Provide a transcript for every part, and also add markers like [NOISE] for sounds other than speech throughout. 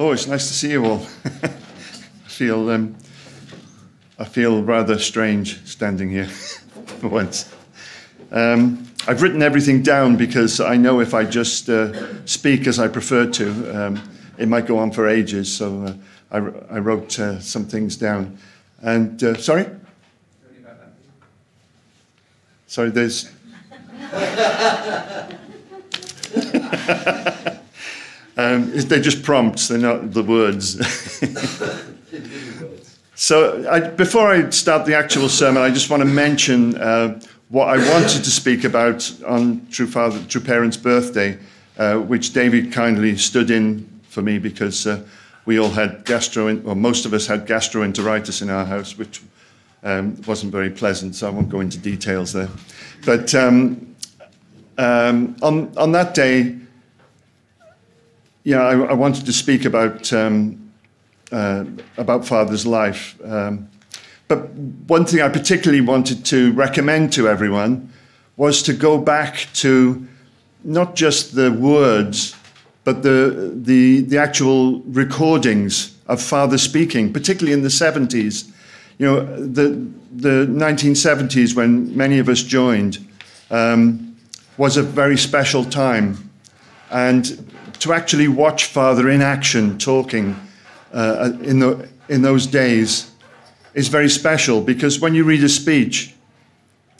Oh, it's nice to see you all. [LAUGHS] I feel um, I feel rather strange standing here [LAUGHS] for once. Um, I've written everything down because I know if I just uh, speak as I prefer to, um, it might go on for ages. So uh, I, I, wrote uh, some things down. And uh, sorry. Sorry, there's. [LAUGHS] um, they're just prompts, they're not the words. [LAUGHS] so, I, before I start the actual sermon, I just want to mention uh, what I wanted to speak about on True Father, True Parents' birthday, uh, which David kindly stood in for me because uh, we all had gastro, or most of us had gastroenteritis in our house, which um, wasn't very pleasant. So I won't go into details there. But um, um, on on that day, yeah, I, I wanted to speak about um, uh, about Father's life. Um, but one thing I particularly wanted to recommend to everyone was to go back to not just the words, but the, the, the actual recordings of Father speaking, particularly in the 70s. You know, the, the 1970s, when many of us joined, um, was a very special time. And to actually watch Father in action talking uh, in, the, in those days is very special because when you read a speech,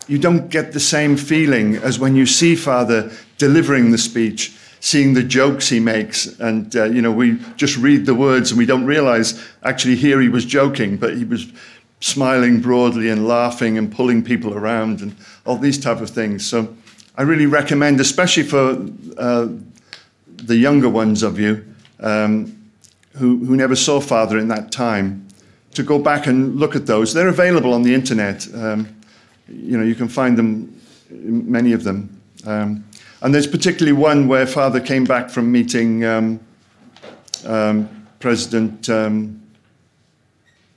you don't get the same feeling as when you see Father delivering the speech, seeing the jokes he makes. And, uh, you know, we just read the words and we don't realize actually here he was joking, but he was smiling broadly and laughing and pulling people around and all these type of things. So I really recommend, especially for uh, the younger ones of you um, who, who never saw Father in that time, to go back and look at those. They're available on the internet. Um, you know, you can find them, many of them. Um, and there's particularly one where Father came back from meeting um, um President um,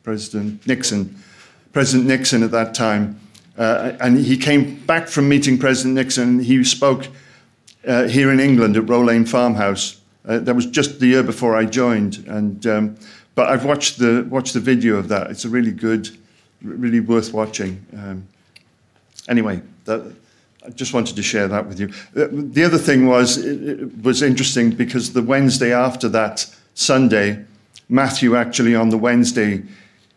President Nixon, President Nixon at that time, uh, and he came back from meeting President Nixon. He spoke uh, here in England at Row Lane Farmhouse. Uh, that was just the year before I joined, and um, but I've watched the watched the video of that. It's a really good, really worth watching. Um, anyway, that, I just wanted to share that with you. Uh, the other thing was it, it was interesting because the Wednesday after that Sunday, Matthew actually on the Wednesday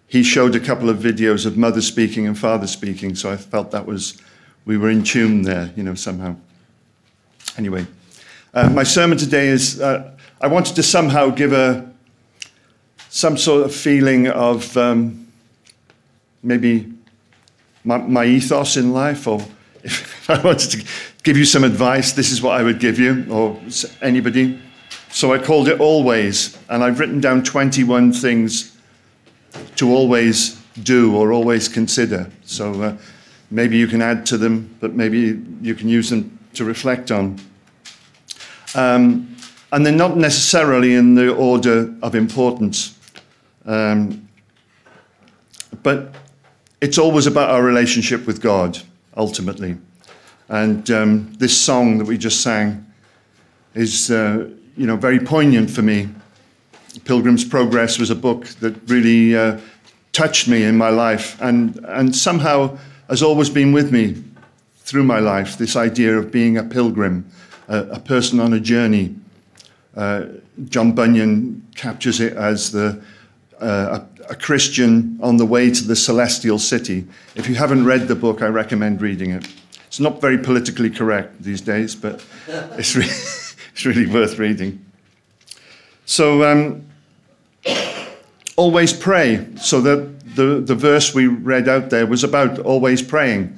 he showed a couple of videos of mother speaking and father speaking. So I felt that was we were in tune there, you know, somehow. Anyway, uh, my sermon today is uh, I wanted to somehow give a some sort of feeling of um, maybe my, my, ethos in life, or [LAUGHS] if I wanted to give you some advice, this is what I would give you, or anybody. So I called it Always, and I've written down 21 things to always do or always consider. So uh, maybe you can add to them, but maybe you can use them to reflect on. Um, and they're not necessarily in the order of importance. Um, but it's always about our relationship with God, ultimately. And um, this song that we just sang is, uh, you know, very poignant for me. Pilgrim's Progress was a book that really uh, touched me in my life and, and somehow has always been with me through my life, this idea of being a pilgrim, a, a person on a journey. Uh, John Bunyan captures it as the uh, a, a, Christian on the way to the celestial city. If you haven't read the book, I recommend reading it. It's not very politically correct these days, but [LAUGHS] it's, re- [LAUGHS] it's really worth reading. So, um, always pray. So, that the, the verse we read out there was about always praying.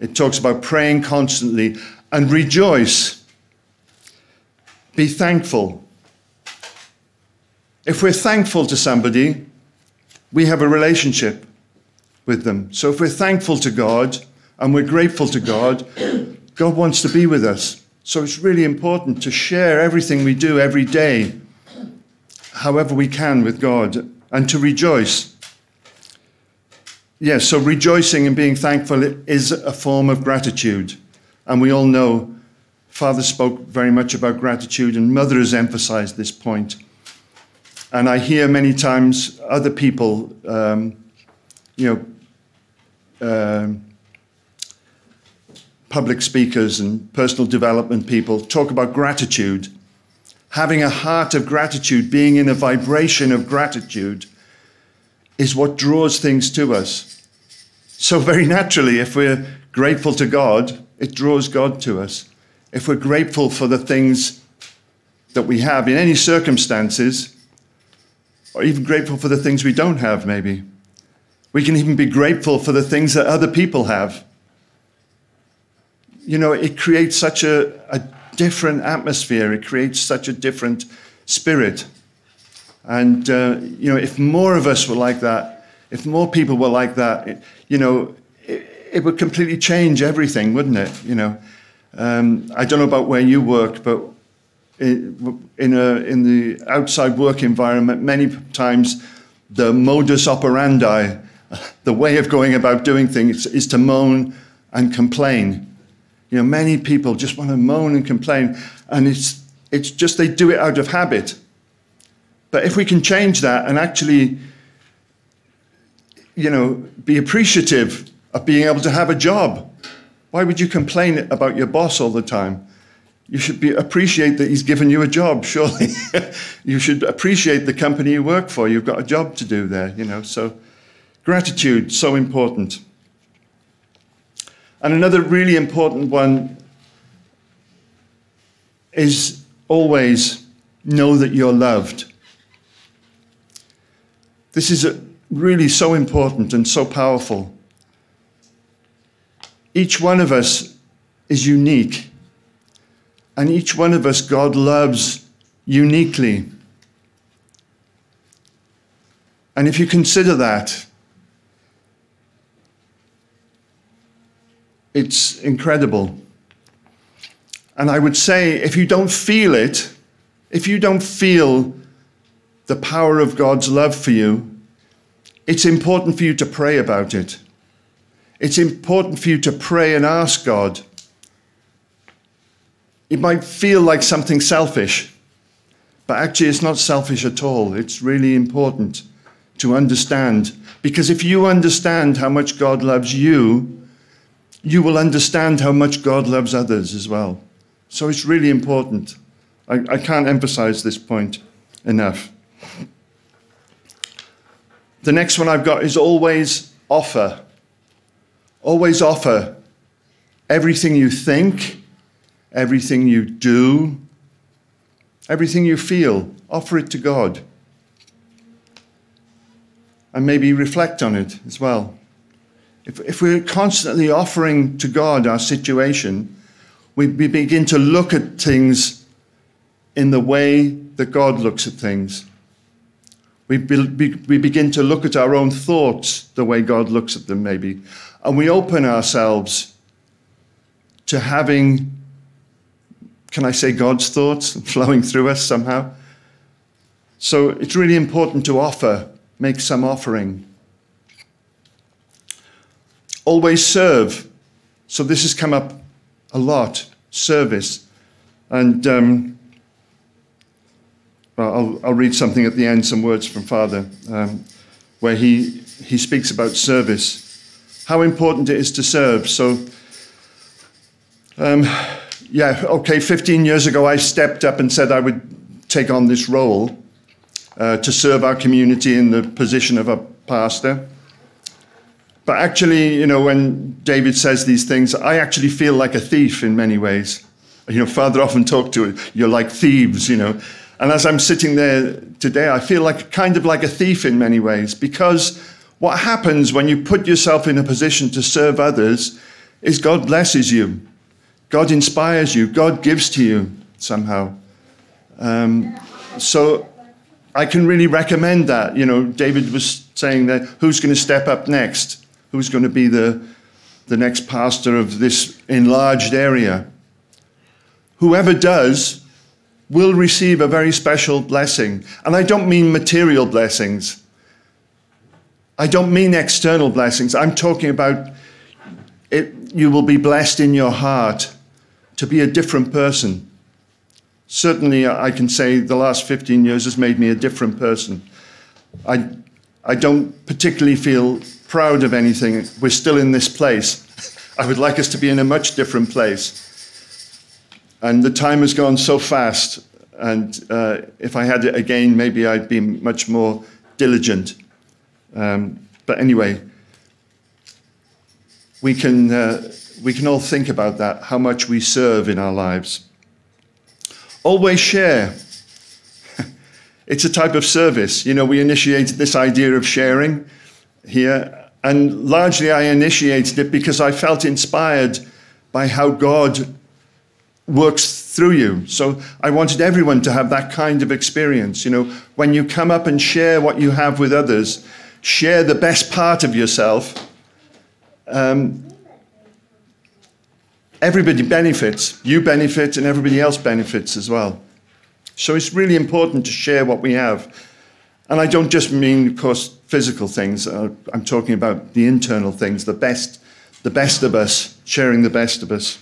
It talks about praying constantly and rejoice. Be thankful if we're thankful to somebody, we have a relationship with them. So if we're thankful to God and we're grateful to God, God wants to be with us. So it's really important to share everything we do every day, however we can, with God, and to rejoice. Yes, so rejoicing and being thankful is a form of gratitude. And we all know Father spoke very much about gratitude, and Mother has emphasized this point. And I hear many times other people, um, you know, um, public speakers and personal development people talk about gratitude. Having a heart of gratitude, being in a vibration of gratitude, is what draws things to us. So, very naturally, if we're grateful to God, it draws God to us. If we're grateful for the things that we have in any circumstances, or even grateful for the things we don't have, maybe. We can even be grateful for the things that other people have. You know, it creates such a, a different atmosphere, it creates such a different spirit. And, uh, you know, if more of us were like that, if more people were like that, it, you know, it, it, would completely change everything, wouldn't it? You know, um, I don't know about where you work, but in, a, in the outside work environment, many times the modus operandi, [LAUGHS] the way of going about doing things, is to moan and complain. You know, many people just want to moan and complain, and it's, it's just they do it out of habit. But if we can change that and actually, you know, be appreciative of being able to have a job, why would you complain about your boss all the time? you should be, appreciate that he's given you a job, [LAUGHS] surely. you should appreciate the company you work for. You've got a job to do there, you know. So gratitude, so important. And another really important one is always know that you're loved. This is really so important and so powerful. Each one of us is unique. And each one of us, God loves uniquely. And if you consider that, it's incredible. And I would say, if you don't feel it, if you don't feel the power of God's love for you, it's important for you to pray about it. It's important for you to pray and ask God it might feel like something selfish, but actually, it's not selfish at all. It's really important to understand. Because if you understand how much God loves you, you will understand how much God loves others as well. So it's really important. I, I can't emphasize this point enough. The next one I've got is always offer. Always offer everything you think everything you do, everything you feel, offer it to God. And maybe reflect on it as well. If, if we're constantly offering to God our situation, we, we begin to look at things in the way that God looks at things. We, be, we begin to look at our own thoughts the way God looks at them, maybe. And we open ourselves to having can I say, God's thoughts [LAUGHS] flowing through us somehow. So it's really important to offer, make some offering. Always serve. So this has come up a lot service. And um, I'll, I'll, read something at the end, some words from Father, um, where he, he speaks about service, how important it is to serve. So, um, yeah, okay, 15 years ago, I stepped up and said I would take on this role uh, to serve our community in the position of a pastor. But actually, you know, when David says these things, I actually feel like a thief in many ways. You know, Father often talked to it, you're like thieves, you know. And as I'm sitting there today, I feel like kind of like a thief in many ways because what happens when you put yourself in a position to serve others is God blesses you. God inspires you, God gives to you somehow. Um, so I can really recommend that. You know, David was saying that who's going to step up next? Who's going to be the, the next pastor of this enlarged area? Whoever does will receive a very special blessing. And I don't mean material blessings. I don't mean external blessings. I'm talking about it, you will be blessed in your heart to be a different person. Certainly, I can say the last 15 years has made me a different person. I, I don't particularly feel proud of anything. We're still in this place. [LAUGHS] I would like us to be in a much different place. And the time has gone so fast. And uh, if I had it again, maybe I'd be much more diligent. Um, but anyway, we can, uh, we can all think about that, how much we serve in our lives. Always share. [LAUGHS] it's a type of service. You know, we initiated this idea of sharing here, and largely I initiated it because I felt inspired by how God works through you. So I wanted everyone to have that kind of experience. You know, when you come up and share what you have with others, share the best part of yourself. Um, everybody benefits. You benefit, and everybody else benefits as well. So it's really important to share what we have. And I don't just mean, of course, physical things. Uh, I'm talking about the internal things, the best, the best of us, sharing the best of us.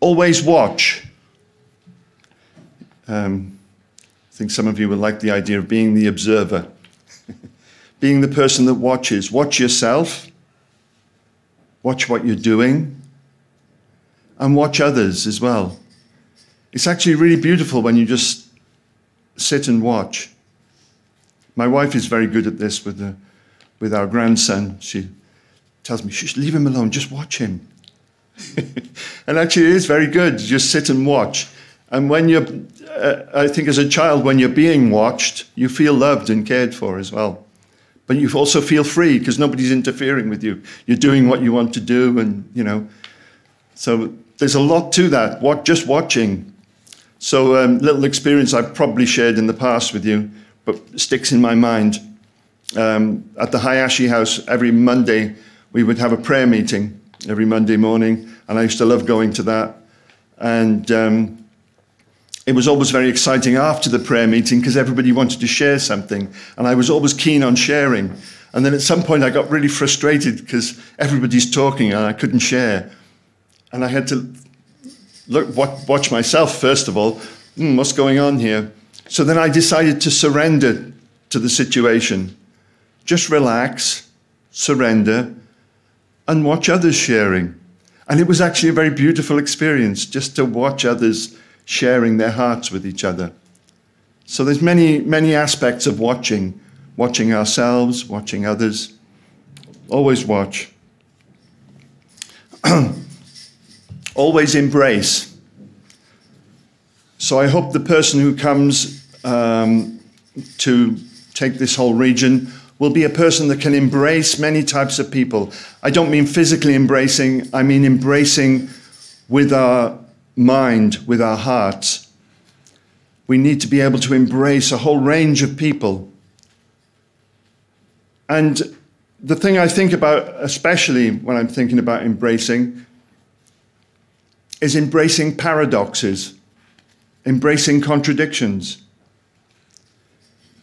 Always watch. Um, I think some of you would like the idea of being the observer, [LAUGHS] being the person that watches. Watch yourself, watch what you're doing, and watch others as well. It's actually really beautiful when you just sit and watch. My wife is very good at this with, the, with our grandson. She tells me, leave him alone, just watch him. [LAUGHS] and actually, it is very good. Just sit and watch. And when you're, uh, I think as a child, when you're being watched, you feel loved and cared for as well. But you also feel free because nobody's interfering with you. You're doing what you want to do, and you know. So there's a lot to that. What just watching. So um, little experience I've probably shared in the past with you, but sticks in my mind. Um, at the Hayashi House every Monday, we would have a prayer meeting every Monday morning, and I used to love going to that. And um, it was always very exciting after the prayer meeting because everybody wanted to share something, and I was always keen on sharing. And then at some point, I got really frustrated because everybody's talking and I couldn't share. And I had to look, watch myself, first of all. Mm, what's going on here? So then I decided to surrender to the situation. Just relax, surrender, and watch others sharing. And it was actually a very beautiful experience just to watch others sharing their hearts with each other. So there's many, many aspects of watching, watching ourselves, watching others. Always watch. [CLEARS THROAT] Always embrace. So I hope the person who comes um, to take this whole region will be a person that can embrace many types of people. I don't mean physically embracing, I mean embracing with our mind, with our hearts. We need to be able to embrace a whole range of people. And the thing I think about, especially when I'm thinking about embracing, is embracing paradoxes, embracing contradictions.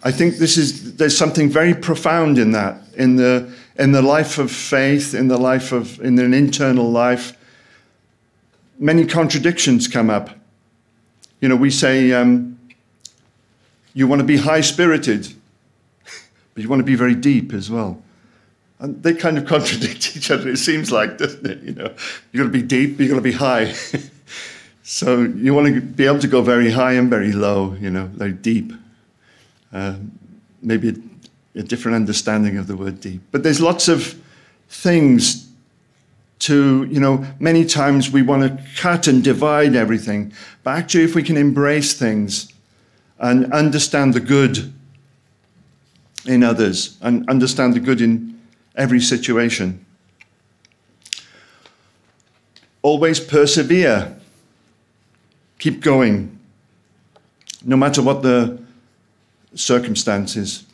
I think this is there's something very profound in that in the in the life of faith, in the life of in an internal life. Many contradictions come up. You know, we say um, you want to be high spirited, but you want to be very deep as well. And they kind of [LAUGHS] contradict each other, it seems like, doesn't it? You know, you've got to be deep, you've got to be high. [LAUGHS] so you want to be able to go very high and very low, you know, very deep. Uh, maybe a, a, different understanding of the word deep. But there's lots of things to, you know, many times we want to cut and divide everything. But actually, if we can embrace things and understand the good in others and understand the good in every situation, always persevere, keep going, no matter what the circumstances.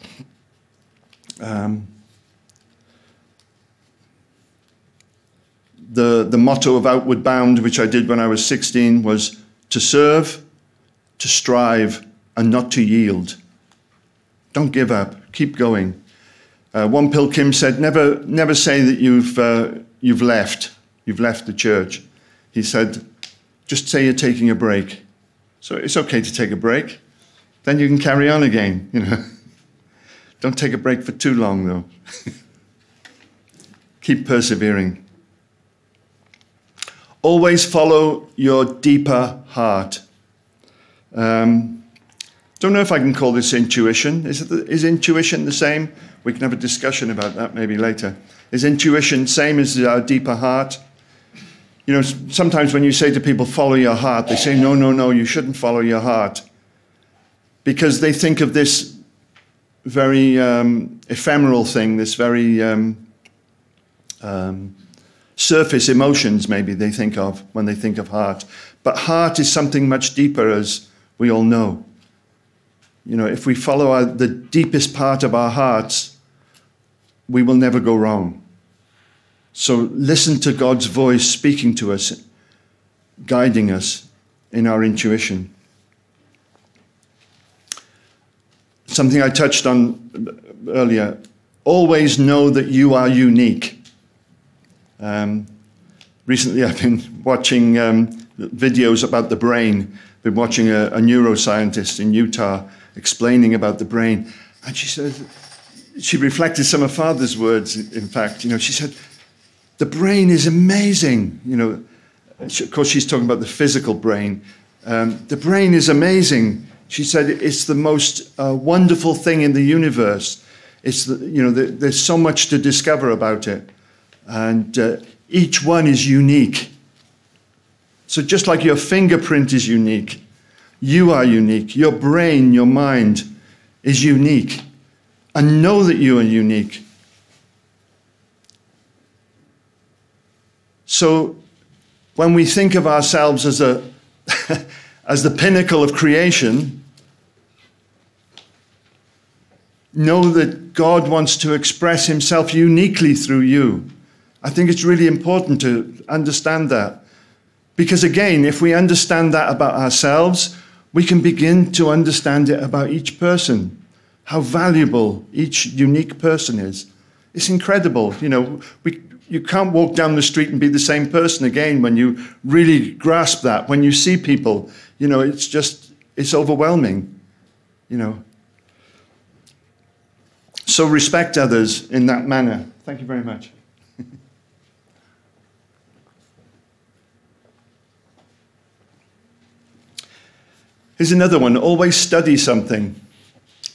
Um, the, the motto of Outward Bound, which I did when I was 16, was to serve, to strive, and not to yield. Don't give up, keep going. Uh, Wonpil Kim said, never, never say that you've, uh, you've left, you've left the church. He said, just say you're taking a break. So it's okay to take a break. Then you can carry on again, you know. [LAUGHS] Don't take a break for too long, though. [LAUGHS] Keep persevering. Always follow your deeper heart. Um, don't know if I can call this intuition. Is, the, is intuition the same? We can have a discussion about that maybe later. Is intuition same as our deeper heart? You know, sometimes when you say to people, follow your heart, they say, no, no, no, you shouldn't follow your heart. Because they think of this very um, ephemeral thing, this very um, um, surface emotions, maybe they think of when they think of heart. But heart is something much deeper, as we all know. You know, if we follow our, the deepest part of our hearts, we will never go wrong. So listen to God's voice speaking to us, guiding us in our intuition. Something I touched on earlier always know that you are unique. Um, recently, I've been watching um, videos about the brain. I've Been watching a, a, neuroscientist in Utah explaining about the brain, and she said she reflected some of Father's words. In fact, you know, she said the brain is amazing. You know, of course, she's talking about the physical brain. Um, the brain is amazing. She said it's the most uh, wonderful thing in the universe. It's the, you know, the, there's so much to discover about it and uh, each one is unique. So, just like your fingerprint is unique, you are unique. Your brain, your mind is unique. And know that you are unique. So, when we think of ourselves as, a, [LAUGHS] as the pinnacle of creation, know that God wants to express himself uniquely through you. I think it's really important to understand that. Because again, if we understand that about ourselves, we can begin to understand it about each person, how valuable each unique person is. It's incredible. You know, we, you can't walk down the street and be the same person again when you really grasp that. When you see people, you know, it's just, it's overwhelming, you know. So respect others in that manner. Thank you very much. [LAUGHS] Here's another one always study something,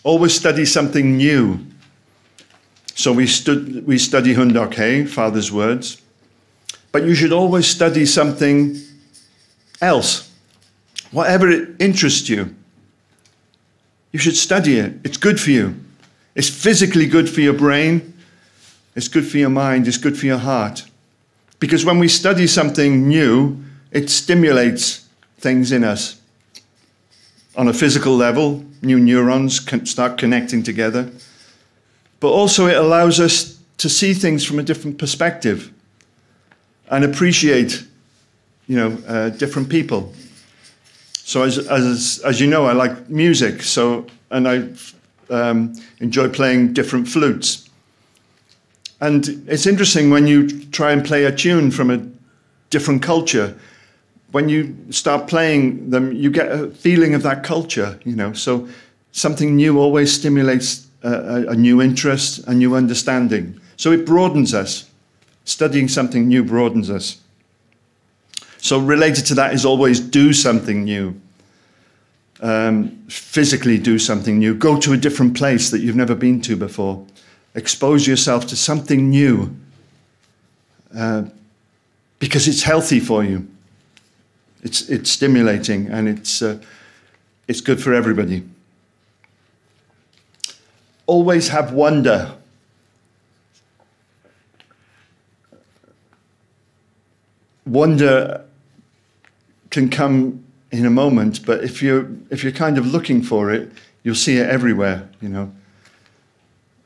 always study something new. So we, stood, we study Hoon Dok, Father's words, but you should always study something else, whatever it interests you. You should study it. It's good for you. It's physically good for your brain. It's good for your mind. It's good for your heart. Because when we study something new, it stimulates things in us on a physical level, new neurons can start connecting together. But also, it allows us to see things from a different perspective and appreciate, you know, uh, different people. So, as, as, as you know, I like music, so, and I um, enjoy playing different flutes. And it's interesting when you try and play a tune from a different culture when you start playing them, you get a feeling of that culture, you know. So something new always stimulates a, a, new interest, a new understanding. So it broadens us. Studying something new broadens us. So related to that is always do something new. Um, physically do something new. Go to a different place that you've never been to before. Expose yourself to something new uh, because it's healthy for you. It's, it's stimulating and it's, uh, it's good for everybody. Always have wonder. Wonder can come in a moment, but if you're, if you're kind of looking for it, you'll see it everywhere, you know.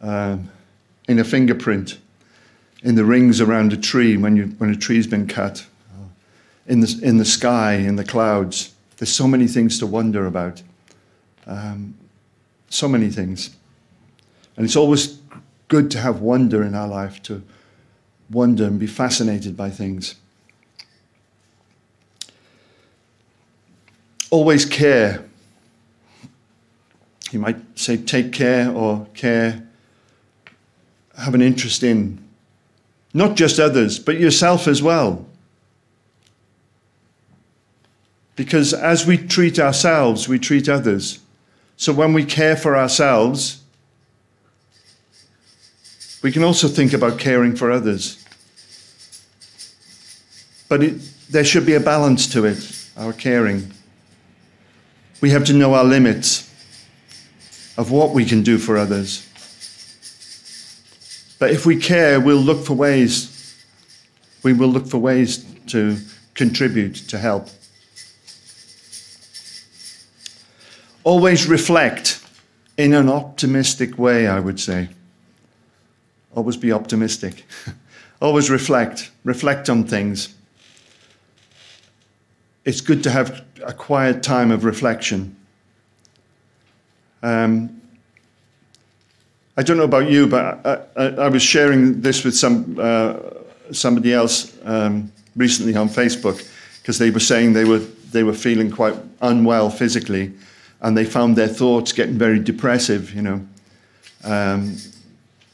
Um, in a fingerprint, in the rings around a tree when, you, when a tree's been cut in the, in the sky, in the clouds. There's so many things to wonder about. Um, so many things. And it's always good to have wonder in our life, to wonder and be fascinated by things. Always care. You might say take care or care, have an interest in not just others, but yourself as well. Because as we treat ourselves, we treat others. So when we care for ourselves, we can also think about caring for others. But it, there should be a balance to it, our caring. We have to know our limits of what we can do for others. But if we care, we'll look for ways. We will look for ways to contribute, to help. Always reflect in an optimistic way, I would say. Always be optimistic. [LAUGHS] Always reflect. Reflect on things. It's good to have a quiet time of reflection. Um, I don't know about you, but I, I, I was sharing this with some uh, somebody else um, recently on Facebook because they were saying they were they were feeling quite unwell physically, and they found their thoughts getting very depressive, you know, um,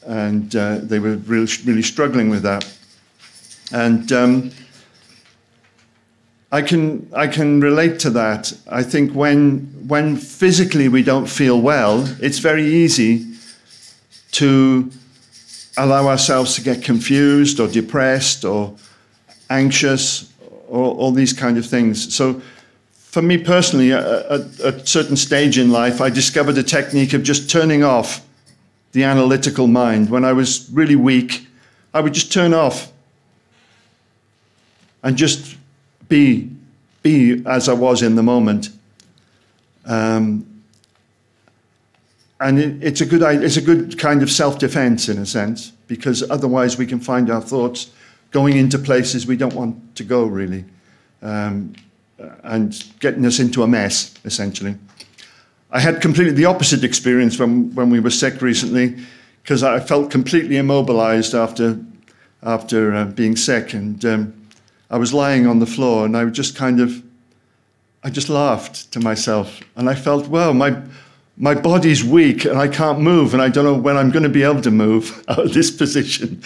and uh, they were really really struggling with that, and. I can I can relate to that. I think when when physically we don't feel well, it's very easy to allow ourselves to get confused or depressed or anxious or all these kind of things. So, for me personally, at a certain stage in life, I discovered a technique of just turning off the analytical mind. When I was really weak, I would just turn off and just be, be as I was in the moment. Um, and it, it's a good it's a good kind of self-defense in a sense because otherwise we can find our thoughts going into places we don't want to go really um, and getting us into a mess essentially i had completely the opposite experience when, when we were sick recently because i felt completely immobilized after after uh, being sick and um, i was lying on the floor and i just kind of i just laughed to myself and i felt well my my body's weak and I can't move, and I don't know when I'm going to be able to move [LAUGHS] out of this position.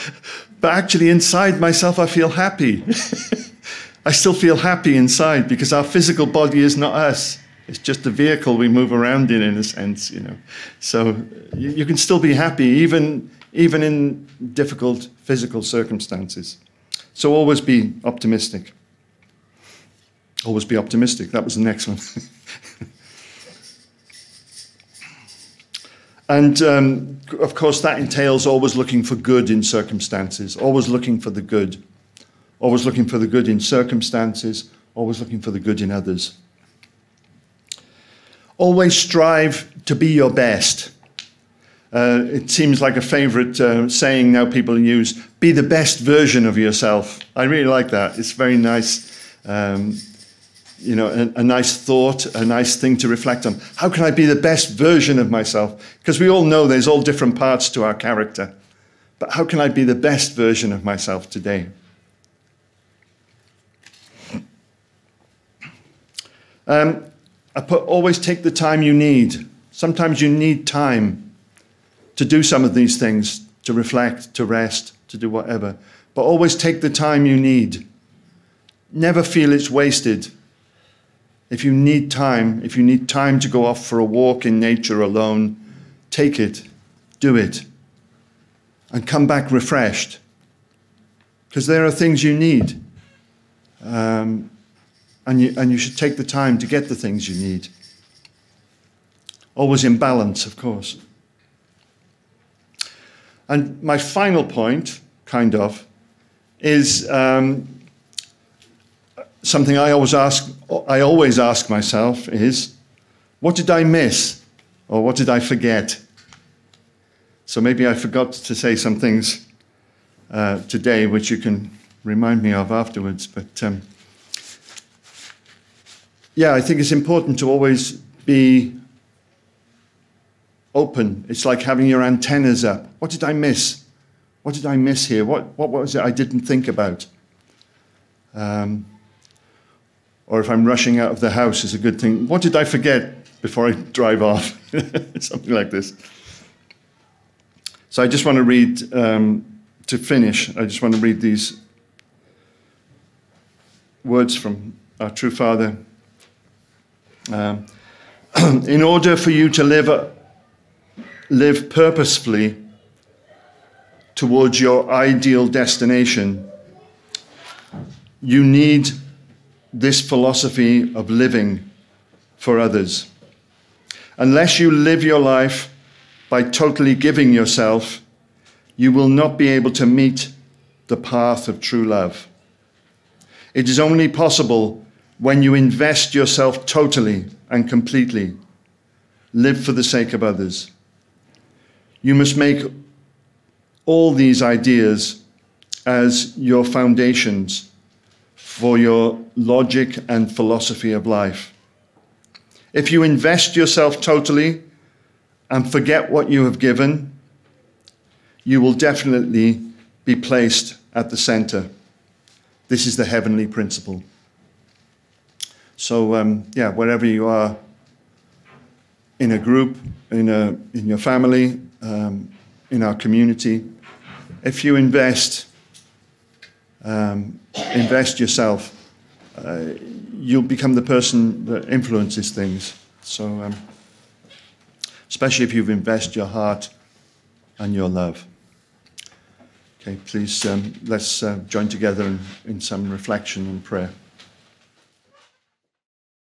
But actually, inside myself, I feel happy. [LAUGHS] I still feel happy inside because our physical body is not us. It's just a vehicle we move around in, in a sense, you know. So you, you can still be happy even even in difficult physical circumstances. So always be optimistic. Always be optimistic. That was the next one. [LAUGHS] And um, of course, that entails always looking for good in circumstances, always looking for the good, always looking for the good in circumstances, always looking for the good in others. Always strive to be your best. Uh, it seems like a favorite uh, saying now people use be the best version of yourself. I really like that. It's very nice. Um, you know, a, a, nice thought, a nice thing to reflect on. How can I be the best version of myself? Because we all know there's all different parts to our character. But how can I be the best version of myself today? Um, I put always take the time you need. Sometimes you need time to do some of these things, to reflect, to rest, to do whatever. But always take the time you need. Never feel it's wasted if you need time, if you need time to go off for a walk in nature alone, take it, do it, and come back refreshed. Because there are things you need. Um, and, you, and you should take the time to get the things you need. Always in balance, of course. And my final point, kind of, is um, something I always ask, I always ask myself is, what did I miss or what did I forget? So maybe I forgot to say some things uh, today, which you can remind me of afterwards. But um, yeah, I think it's important to always be open. It's like having your antennas up. What did I miss? What did I miss here? What, what was it I didn't think about? Um, or if I'm rushing out of the house, is a good thing. What did I forget before I drive off? [LAUGHS] Something like this. So I just want to read, um, to finish, I just want to read these words from our true Father. Um, [CLEARS THROAT] in order for you to live, live purposefully towards your ideal destination, you need this philosophy of living for others. Unless you live your life by totally giving yourself, you will not be able to meet the path of true love. It is only possible when you invest yourself totally and completely. Live for the sake of others. You must make all these ideas as your foundations for your logic and philosophy of life. If you invest yourself totally and forget what you have given, you will definitely be placed at the center. This is the heavenly principle. So, um, yeah, wherever you are in a group, in, a, in your family, um, in our community, if you invest, um, invest yourself, uh, you'll become the person that influences things. So, um, especially if you've invested your heart and your love. Okay, please um, let's uh, join together in, in some reflection and prayer.